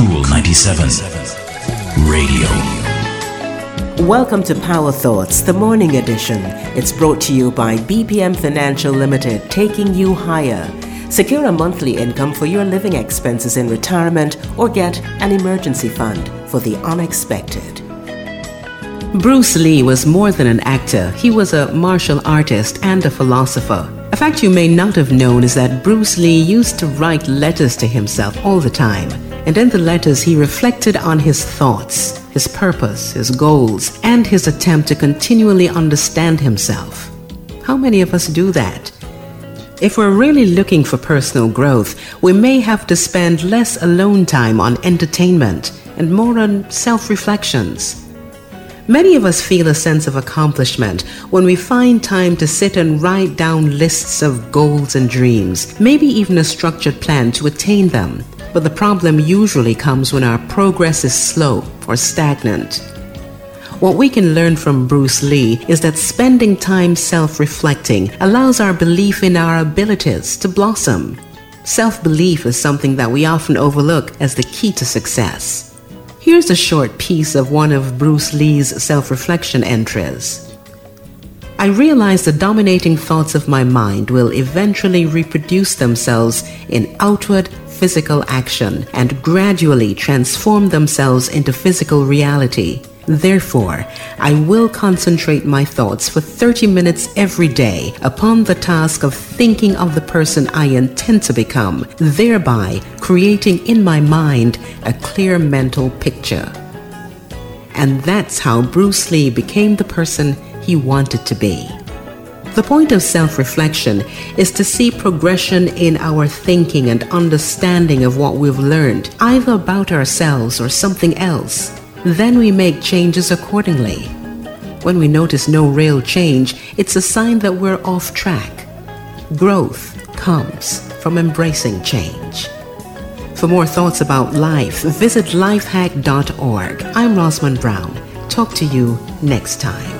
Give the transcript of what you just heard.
Cool 97 Radio. Welcome to Power Thoughts, the morning edition. It's brought to you by BPM Financial Limited, taking you higher. Secure a monthly income for your living expenses in retirement or get an emergency fund for the unexpected. Bruce Lee was more than an actor, he was a martial artist and a philosopher. A fact you may not have known is that Bruce Lee used to write letters to himself all the time. And in the letters, he reflected on his thoughts, his purpose, his goals, and his attempt to continually understand himself. How many of us do that? If we're really looking for personal growth, we may have to spend less alone time on entertainment and more on self reflections. Many of us feel a sense of accomplishment when we find time to sit and write down lists of goals and dreams, maybe even a structured plan to attain them. But the problem usually comes when our progress is slow or stagnant. What we can learn from Bruce Lee is that spending time self reflecting allows our belief in our abilities to blossom. Self belief is something that we often overlook as the key to success. Here's a short piece of one of Bruce Lee's self reflection entries. I realize the dominating thoughts of my mind will eventually reproduce themselves in outward physical action and gradually transform themselves into physical reality. Therefore, I will concentrate my thoughts for 30 minutes every day upon the task of thinking of the person I intend to become, thereby creating in my mind a clear mental picture. And that's how Bruce Lee became the person he wanted to be. The point of self reflection is to see progression in our thinking and understanding of what we've learned, either about ourselves or something else. Then we make changes accordingly. When we notice no real change, it's a sign that we're off track. Growth comes from embracing change. For more thoughts about life, visit lifehack.org. I'm Rosman Brown. Talk to you next time.